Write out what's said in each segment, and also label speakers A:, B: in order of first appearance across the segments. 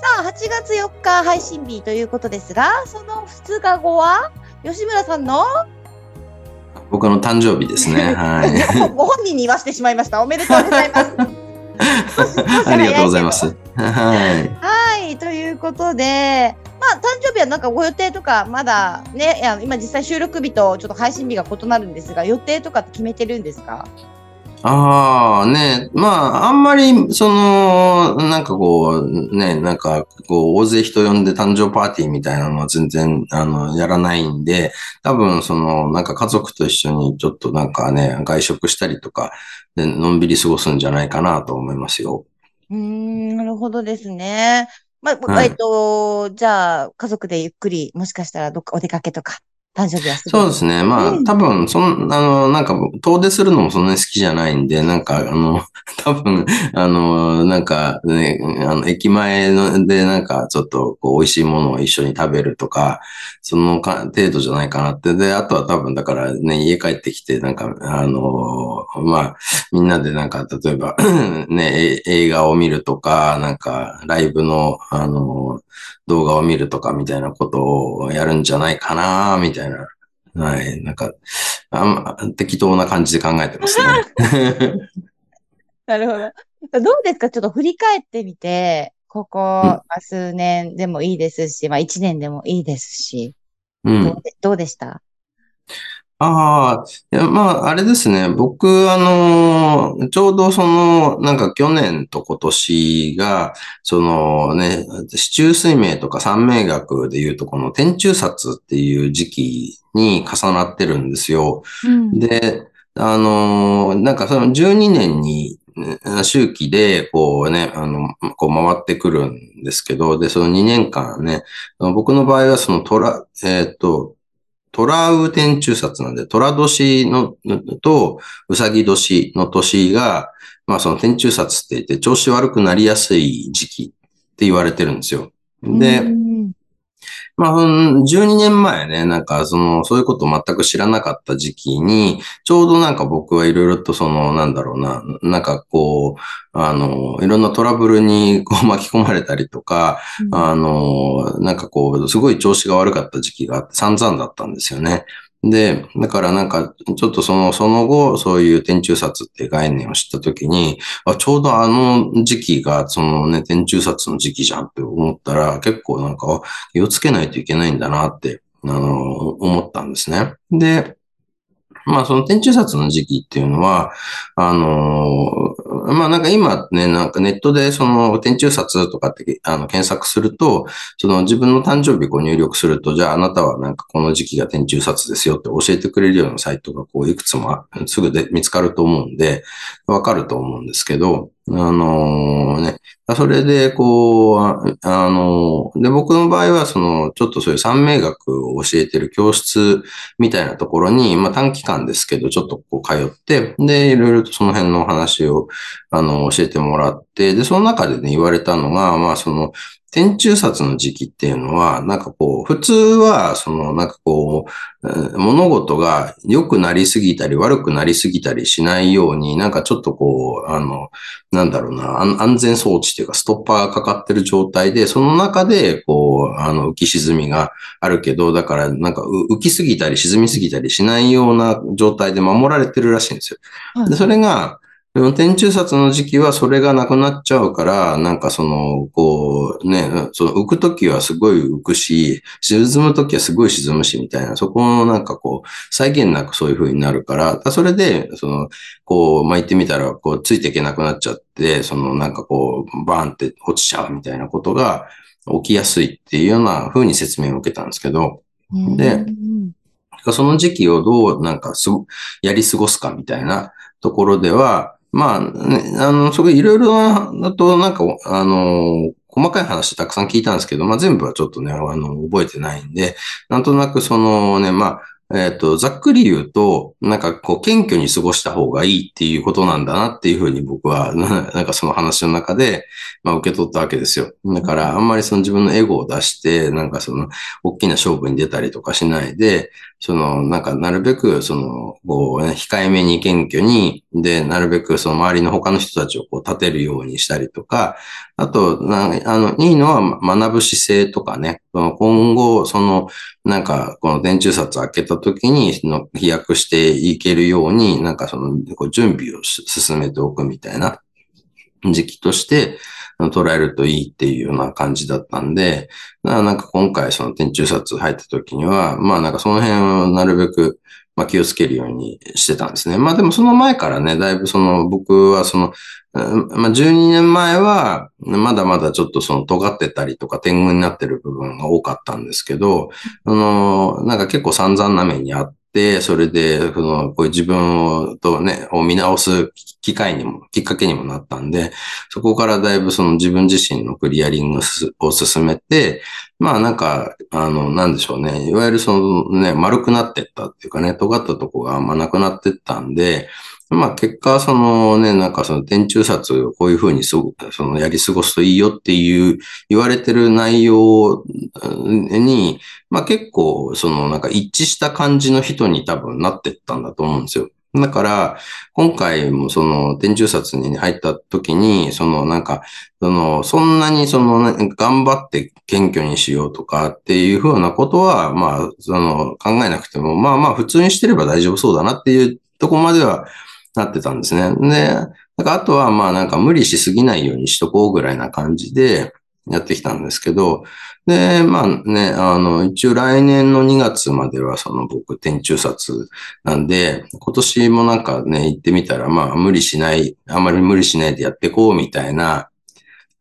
A: さあ8月4日配信日ということですがその2日後は吉村さんの？
B: 僕の誕生日ですね。はい。
A: ご本人に言わせてしまいました。おめでとうございます。
B: ありがとうございます。はい。
A: はい、ということで、まあ、誕生日はなんかご予定とか、まだね、いや今実際収録日とちょっと配信日が異なるんですが、予定とかって決めてるんですか？
B: ああ、ね、まあ、あんまり、その、なんかこう、ね、なんか、こう、大勢人呼んで誕生パーティーみたいなのは全然、あの、やらないんで、多分、その、なんか家族と一緒にちょっとなんかね、外食したりとか、で、のんびり過ごすんじゃないかなと思いますよ。
A: うーん、なるほどですね。まあ、
B: はい
A: えっと、じゃあ、家族でゆっくり、もしかしたらどっかお出かけとか、誕生日はす
B: そうですね。まあ
A: うん、
B: 多分、そん、あの、なんか、遠出するのもそんなに好きじゃないんで、なんか、あの、多分、あの、なんか、ね、あの、駅前ので、なんか、ちょっと、こう、美味しいものを一緒に食べるとか、そのか、程度じゃないかなって。で、あとは多分、だからね、家帰ってきて、なんか、あの、まあ、みんなでなんか、例えば、ね、え映画を見るとか、なんか、ライブの、あの、動画を見るとかみたいなことをやるんじゃないかな、みたいな。はい。なんか、あんま、適当な感じで考えてますね。
A: なるほど。どうですか？ちょっと振り返ってみて、ここ、まあ数年でもいいですし、まあ一年でもいいですし、
B: うん
A: どう。でどうでした？
B: ああ、いや、まあ、あれですね。僕、あの、ちょうどその、なんか去年と今年が、そのね、市中水明とか三名学でいうと、この天中殺っていう時期に重なってるんですよ。
A: うん
B: で、あのーなんかその12年に、ね周期で、こうね、あの、こう回ってくるんですけど、で、その2年間ね、僕の場合はそのトラ、えっ、と、トラウ天中殺なんで、トラ年の、と、うさぎ年の年が、まあその天中札って言って調子悪くなりやすい時期って言われてるんですよ。で、
A: うん
B: まあ、うん12年前ね、なんか、その、そういうことを全く知らなかった時期に、ちょうどなんか僕はいろいろとその、なんだろうな、なんかこう、あの、いろんなトラブルにこう巻き込まれたりとか、あの、なんかこう、すごい調子が悪かった時期があって散々だったんですよね。で、だからなんか、ちょっとその、その後、そういう天中殺って概念を知ったときに、あ、ちょうどあの時期が、そのね、天中殺の時期じゃんって思ったら、結構なんか、気をつけないといけないんだなって、あの、思ったんですね。で、まあ、その天中殺の時期っていうのは、あの、まあなんか今ね、なんかネットでその天中殺とかってあの検索すると、その自分の誕生日を入力すると、じゃああなたはなんかこの時期が天中殺ですよって教えてくれるようなサイトがこういくつもすぐで見つかると思うんで、わかると思うんですけど、あのね、それで、こう、ああの、で、僕の場合は、その、ちょっとそういう三名学を教えてる教室みたいなところに、まあ短期間ですけど、ちょっとこう通って、で、いろいろとその辺のお話を、あの、教えてもらって、で、その中でね、言われたのが、まあ、その、天中殺の時期っていうのは、なんかこう、普通は、その、なんかこう、うん物事が良くなりすぎたり悪くなりすぎたりしないように、なんかちょっとこう、あの、なんだろうな、安安全装置っていうか、ストッパーがかかってる状態で、その中で、こう、あの、浮き沈みがあるけど、だから、なんか、う浮きすぎたり沈みすぎたりしないような状態で守られてるらしいんですよ。
A: はい
B: で、それが、でも天中殺の時期はそれがなくなっちゃうから、なんかその、こう、ね、その浮くときはすごい浮くし、沈むときはすごい沈むし、みたいな、そこのなんかこう、際限なくそういう風になるから、それで、その、こう、まあ、言ってみたら、こう、ついていけなくなっちゃって、その、なんかこう、バーンって落ちちゃうみたいなことが起きやすいっていうような風に説明を受けたんですけど、でその時期をどうなんかすご、やり過ごすかみたいなところでは、まあ、ね、あの、そこいろいろな、だとなんか、あの、細かい話たくさん聞いたんですけど、まあ、全部はちょっとね、あの、覚えてないんで、なんとなくそのね、まあ、えっ、と、ざっくり言うと、なんかこう、謙虚に過ごした方がいいっていうことなんだなっていうふうに僕は、なんかその話の中で、まあ受け取ったわけですよ。だから、あんまりその自分のエゴを出して、なんかその、大きな勝負に出たりとかしないで、その、なんか、なるべく、その、こう、ね、控えめに謙虚に、で、なるべく、その周りの他の人たちをこう立てるようにしたりとか、あと、なあの、いいのは学ぶ姿勢とかね、今後、その、なんか、この電柱札開けた時に、の、飛躍していけるように、なんかその、準備を進めておくみたいな時期として、捉えるといいっていうような感じだったんで、なんか今回その天中札入った時には、まあなんかその辺をなるべく、まあ気をつけるようにしてたんですね。まあでもその前からね、だいぶその僕はその、まあ12年前は、まだまだちょっとその尖ってたりとか天狗になってる部分が多かったんですけど、あの、なんか結構散々な目にあっ、それで、その、こういう自分を、とね、を見直す機会にも、きっかけにもなったんで、そこからだいぶその自分自身のクリアリングを進めて、まあなんか、あの、なんでしょうね。いわゆるそのね、丸くなってったっていうかね、尖ったとこがあんまなくなってったんで、まあ結果、そのね、なんかその天中札をこういうふうにそのやり過ごすといいよっていう言われてる内容に、まあ結構そのなんか一致した感じの人に多分なってったんだと思うんですよ。だから、今回もその、天中札に入った時に、そのなんか、その、そんなにその、頑張って謙虚にしようとかっていうふうなことは、まあ、その、考えなくても、まあまあ、普通にしてれば大丈夫そうだなっていうとこまではなってたんですね。で、だかあとはまあなんか無理しすぎないようにしとこうぐらいな感じでやってきたんですけど、で、まあね、あの、一応来年の2月まではその僕、天中札なんで、今年もなんかね、行ってみたら、まあ無理しない、あまり無理しないでやってこうみたいな、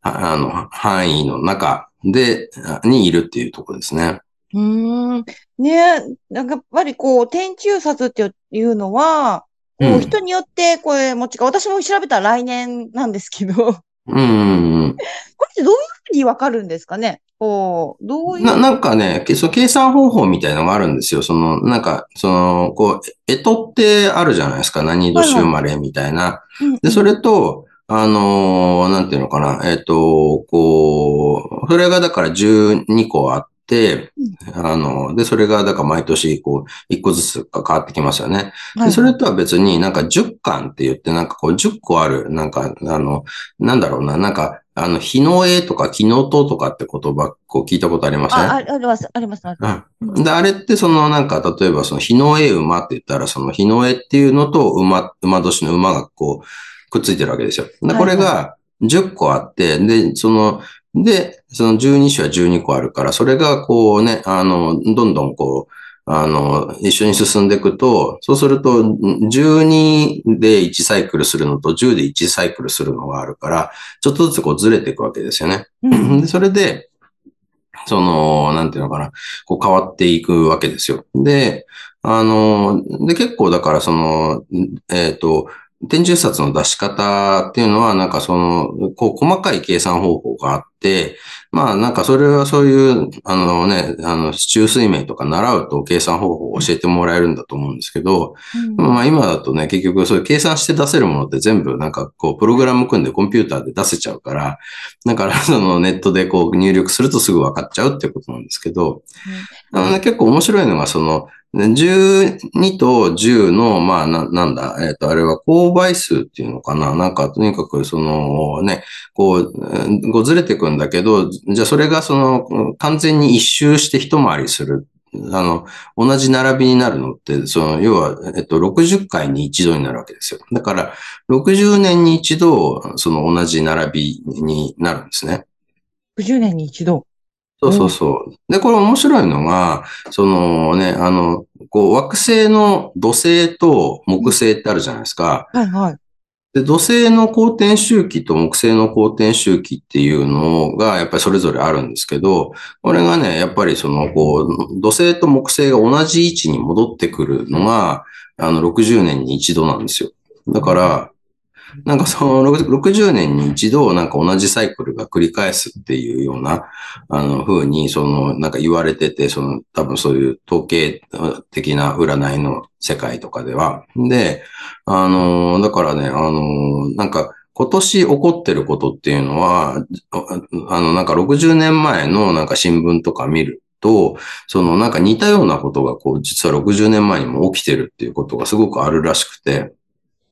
B: あの、範囲の中で、にいるっていうとこですね。
A: うん。ねなんかやっぱりこう、天中札っていうのは、こう人によってこれ持ちか、私も調べたら来年なんですけど。
B: うん。
A: これってどういうふうにわかるんですかね？こう、どういう。
B: な、なんかね、そ計算方法みたいなのがあるんですよ。その、なんか、その、こう、えとってあるじゃないですか。何年生まれみたいな。はいはい、で、それと、あのー、なんていうのかな。えっ、ー、と、こう、それがだから12個あって、あの、で、それが、だから毎年、こう、一個ずつ変わってきますよね。で、それとは別になんか10巻って言って、なんかこう10個ある、なんか、あの、なんだろうな、なんか、あの、日の絵とか、日のととかって言葉、こう聞いたことありません、
A: あ、あります、あります、ありま
B: す。で、あれってそのなんか、例えばその日の絵馬って言ったら、その日の絵っていうのと馬、馬年の馬がこう、くっついてるわけですよ。で、これが10個あって、で、その、で、その12種は12個あるから、それがこうね、あの、どんどんこう、あの、一緒に進んでいくと、そうすると、12で1サイクルするのと10で1サイクルするのがあるから、ちょっとずつこうずれていくわけですよね。うん、でそれで、その、なんていうのかな、こう変わっていくわけですよ。で、あの、で、結構だからその、えっ、ー、と、天中札の出し方っていうのは、なんかその、こう、細かい計算方法があって、まあ、なんかそれはそういう、あのね、あの、中水面とか習うと計算方法を教えてもらえるんだと思うんですけど、うん、まあ今だとね、結局そういう計算して出せるものって全部なんかこう、プログラム組んでコンピューターで出せちゃうから、だからそのネットでこう入力するとすぐ分かっちゃうっていうことなんですけど、うん、あのね、結構面白いのがその、12と10の、まあ、な、なんだ、えっ、ー、と、あれは勾配数っていうのかななんか、とにかく、その、ね、こう、こうずれていくんだけど、じゃあそれがその、完全に一周して一回りする。あの、同じ並びになるのって、その、要は、えっと、60回に一度になるわけですよ。だから、60年に一度、その同じ並びになるんですね。
A: 60年に一度
B: そうそうそう。で、これ面白いのが、そのね、あの、こう、惑星の土星と木星ってあるじゃないですか。
A: はいはい。
B: で、土星の公転周期と木星の公転周期っていうのが、やっぱりそれぞれあるんですけど、これがね、やっぱりその、こう、土星と木星が同じ位置に戻ってくるのが、あの、60年に一度なんですよ。だから、なんかその60年に一度なんか同じサイクルが繰り返すっていうような、あの風にそのなんか言われてて、その多分そういう統計的な占いの世界とかでは。で、あの、だからね、あの、なんか今年起こってることっていうのは、あのなんか60年前のなんか新聞とか見ると、そのなんか似たようなことがこう実は60年前にも起きてるっていうことがすごくあるらしくて、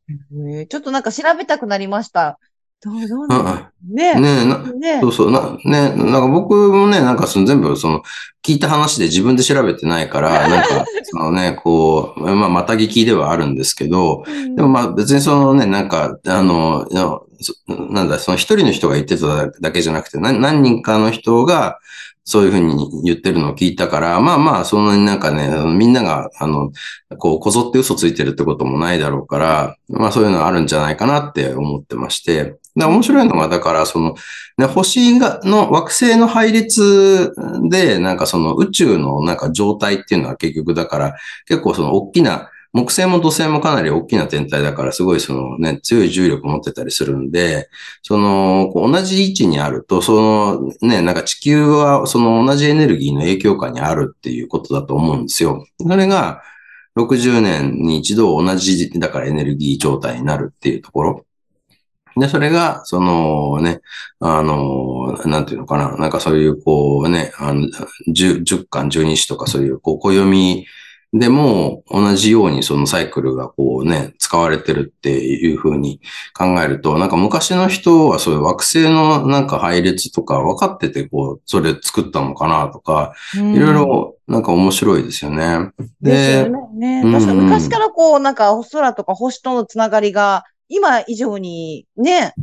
A: えちょっとなんか調べたくなりました。どう、どうな
B: ねねな、ねそうそう、な、ね、なんか僕もね、なんかその全部その、聞いた話で自分で調べてないから、なんか、そのね、こう、まあ、また聞きではあるんですけど、でもまあ別にそのね、なんか、あの、なんだ、その一人の人が言ってただけじゃなくて、何人かの人が、そういうふうに言ってるのを聞いたから、まあまあ、そんなになんかね、みんなが、あの、こう、こぞって嘘ついてるってこともないだろうから、まあそういうのあるんじゃないかなって思ってまして、で面白いのが、だから、その、ね、星が、の惑星の配列で、なんかその宇宙のなんか状態っていうのは結局だから、結構その大きな木星も土星もかなり大きな天体だから、すごいそのね、強い重力持ってたりするんで、その、同じ位置にあると、そのね、なんか地球はその同じエネルギーの影響下にあるっていうことだと思うんですよ。それが、60年に一度同じ、だからエネルギー状態になるっていうところ。で、それが、そのね、あの、なんていうのかな、なんかそういう、こうね、あの、十、十巻、十二支とかそういう、こう、暦でも同じようにそのサイクルがこうね、使われてるっていうふうに考えると、なんか昔の人はそういう惑星のなんか配列とか分かっててこう、それ作ったのかなとか、いろいろなんか面白いですよね。
A: で、ね、確か昔からこう、なんか空とか星とのつながりが今以上にね、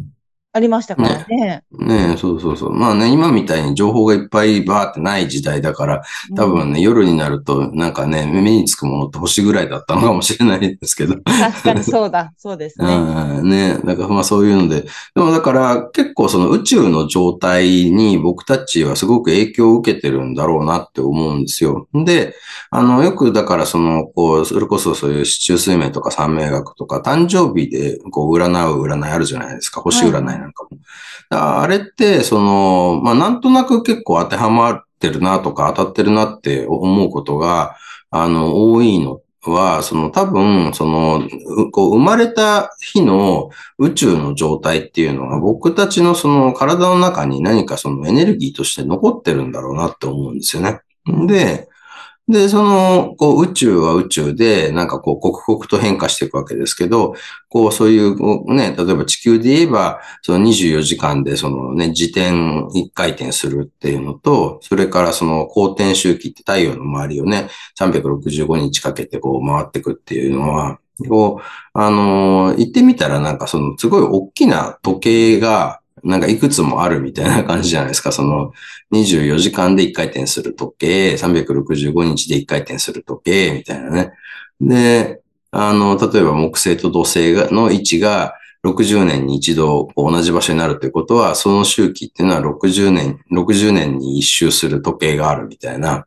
A: ありましたからね。
B: ねねそうそうそう。まあね、今みたいに情報がいっぱいバーってない時代だから、多分ね、うん、夜になると、なんかね、目につくものって星ぐらいだったのかもしれないですけど。
A: 確かにそうだ。そうですね。
B: うん、ね。だからまあそういうので。でもだから結構その宇宙の状態に僕たちはすごく影響を受けてるんだろうなって思うんですよ。で、あの、よくだからその、こう、それこそそういう市中水面とか三名学とか、誕生日でこう占う占いあるじゃないですか。星占いなんかも。あれって、その、まあ、なんとなく結構当てはまってるなとか当たってるなって思うことが、あの、多いのは、その多分、その、こう生まれた日の宇宙の状態っていうのが僕たちのその体の中に何かそのエネルギーとして残ってるんだろうなって思うんですよね。で、で、その、こう、宇宙は宇宙で、なんかこう、刻々と変化していくわけですけど、こう、そういう、ね、例えば地球で言えば、その24時間で、そのね、自転一回転するっていうのと、それからその、公転周期って太陽の周りをね、365日かけてこう、回っていくっていうのは、こう、あのー、言ってみたらなんかその、すごい大きな時計が、なんかいくつもあるみたいな感じじゃないですか。その24時間で1回転する時計、365日で1回転する時計、みたいなね。で、あの、例えば木星と土星の位置が60年に一度同じ場所になるということは、その周期っていうのは60年、60年に一周する時計があるみたいな。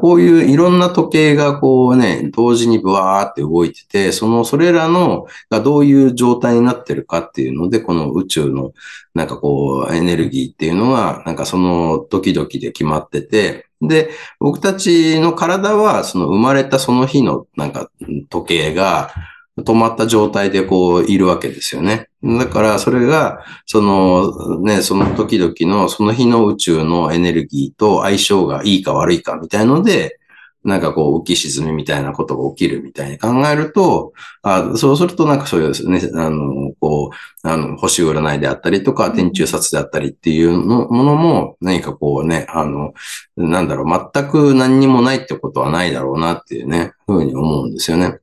B: こういういろんな時計がこうね、同時にブワーって動いてて、その、それらの、がどういう状態になってるかっていうので、この宇宙のなんかこう、エネルギーっていうのは、なんかその時々で決まってて、で、僕たちの体は、その生まれたその日のなんか時計が、止まった状態でこういるわけですよね。だからそれが、そのね、その時々のその日の宇宙のエネルギーと相性がいいか悪いかみたいので、なんかこう浮き沈みみたいなことが起きるみたいに考えると、あそうするとなんかそういうですね、あの、こう、あの、星占いであったりとか、天中殺であったりっていうのものも何かこうね、あの、なんだろう、全く何にもないってことはないだろうなっていうね、ふうに思うんですよね。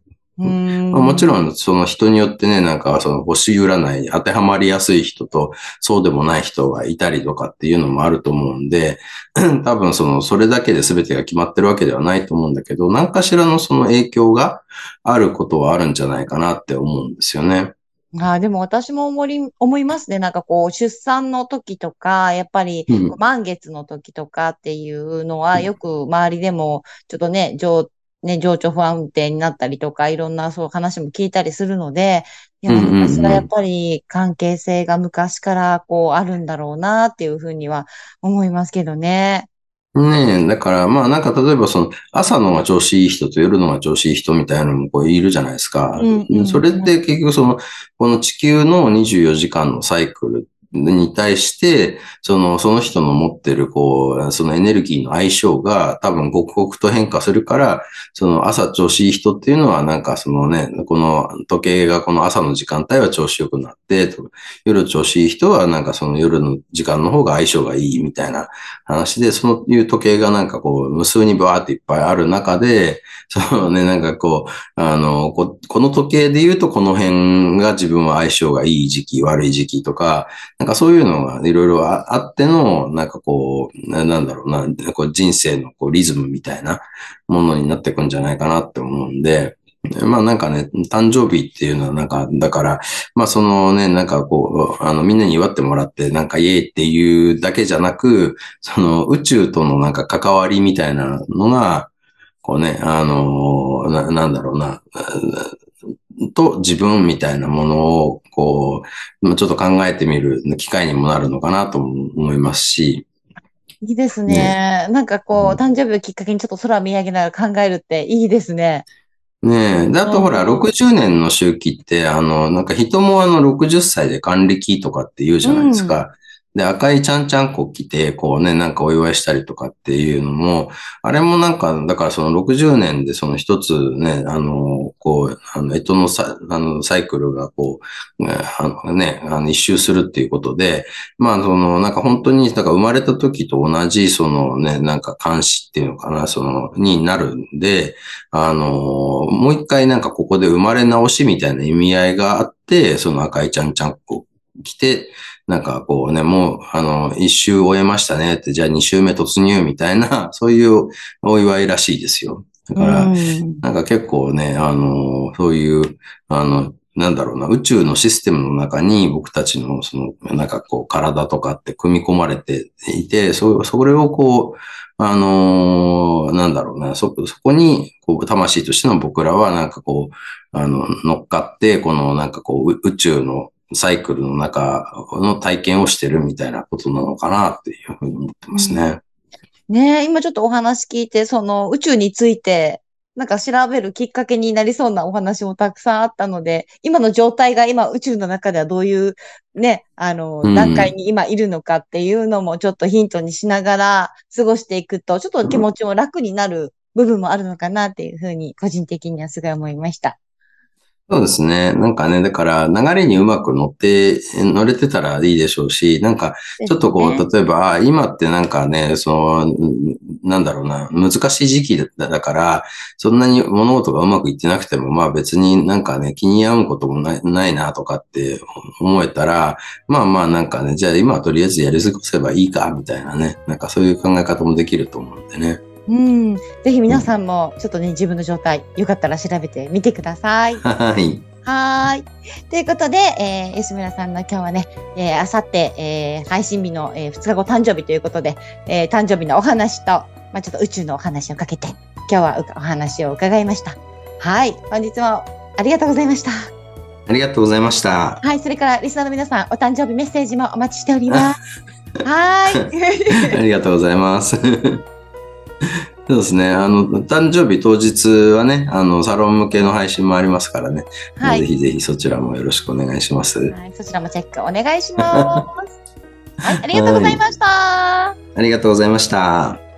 B: まあ、もちろん、その人によってね、なんかその星占いに当てはまりやすい人と、そうでもない人がいたりとかっていうのもあると思うんで、多分その、それだけで全てが決まってるわけではないと思うんだけど、何かしらのその影響があることはあるんじゃないかなって思うんですよね。
A: ああ、でも私も思い、思いますね。なんかこう、出産の時とか、やっぱり、満月の時とかっていうのは、よく周りでも、ちょっとね、ね、情緒不安定になったりとか、いろんなそう話も聞いたりするので、いや、やっぱり関係性が昔からこうあるんだろうなっていうふうには思いますけどね。
B: ねえ、だから、まあなんか例えばその朝のが調子いい人と夜のが調子いい人みたいなのもこういるじゃないですか。
A: うんうんうん
B: それって結局その、この地球の24時間のサイクルに対して、その、その人の持ってるこう、そのエネルギーの相性が多分刻々と変化するから、その朝調子いい人っていうのはなんかそのね、この時計がこの朝の時間帯は調子良くなって、夜調子いい人はなんかその夜の時間の方が相性がいいみたいな話で、そのいう時計がなんかこう、無数にバーっていっぱいある中で、そのね、なんかこう、あの、この時計で言うとこの辺が自分は相性がいい時期、悪い時期とか、なんかそういうのがいろいろあっての、なんかこう、なんだろうな、こう人生のこうリズムみたいなものになってくんじゃないかなって思うんで、まあなんかね、誕生日っていうのはなんか、だから、まあそのね、なんかこう、あのみんなに祝ってもらってなんかイエイっていうだけじゃなく、その宇宙とのなんか関わりみたいなのが、こうね、あのな、なんだろうな、と自分みたいなものを、こう、まあちょっと考えてみる機会にもなるのかなとも思いますし、
A: いいですね。なんかこう、誕生日をきっかけにちょっと空見上げながら考えるっていいですね。
B: ねえ。で、あとほら、
A: うん
B: 60年の周期って、あの、なんか人もあの60歳で還暦とかって言うじゃないですか。で、赤いちゃんちゃんこ着て、こうね、なんかお祝いしたりとかっていうのも、あれもなんか、だからその60年でその一つね、あの、こう、あの、干支のさ、あの、サイクルがこう、あのね、あの、一周するっていうことで、まあ、その、なんか本当に、だから生まれた時と同じ、そのね、なんか監視っていうのかな、その、になるんで、あの、もう一回なんかここで生まれ直しみたいな意味合いがあって、その赤いちゃんちゃんこ来て、なんかこうね、もう、あの、一周終えましたねって、じゃあ二周目突入みたいな、そういうお祝いらしいですよ。だから、
A: うん
B: なんか結構ね、あの、そういう、あの、なんだろうな、宇宙のシステムの中に僕たちの、その、なんかこう、体とかって組み込まれていて、そ、それをこう、あのーなんだろうな、そ、そこに、こう、魂としての僕らは、なんかこう、あの、乗っかって、この、なんかこう、う宇宙のサイクルの中の体験をしてるみたいなことなのかなっていうふうに思ってますね。
A: ねえ、今ちょっとお話聞いて、その宇宙について、なんか調べるきっかけになりそうなお話もたくさんあったので、今の状態が今宇宙の中ではどういうね、あの、
B: うん
A: 段階に今いるのかっていうのもちょっとヒントにしながら過ごしていくと、ちょっと気持ちも楽になる部分もあるのかなっていうふうに個人的にはすごい思いました。
B: そうですね。なんかね、だから流れにうまく乗って、乗れてたらいいでしょうし、なんかちょっとこう、例えば、あ今ってなんかね、その、うんなんだろうな、難しい時期だだから、そんなに物事がうまくいってなくても、まあ別になんかね、気に病むこともないないなとかって思えたら、まあまあなんかね、じゃあ今はとりあえずやり過ごせばいいか、みたいなね、なんかそういう考え方もできると思うんでね。
A: うん。ぜひ皆さんもちょっとね、自分の状態、よかったら調べてみてください。
B: はい。
A: はーい。ということで、えー、吉村さんの今日はね、えー、あさって、えー、配信日の、えー、2日後誕生日ということで、えー、誕生日のお話と、まあ、ちょっと宇宙のお話をかけて、今日はうお話を伺いました。はい。本日もありがとうございました。
B: ありがとうございました。
A: はい。それから、リスナーの皆さん、お誕生日メッセージもお待ちしております。はい。
B: りがとうございます。そうですね。あの、誕生日当日はね、あの、サロン向けの配信もありますからね。
A: はい。
B: ぜひぜひそちらもよろしくお願いします。
A: はい。そちらもチェックお願いします。はい。ありがとうございました。
B: ありがとうございました。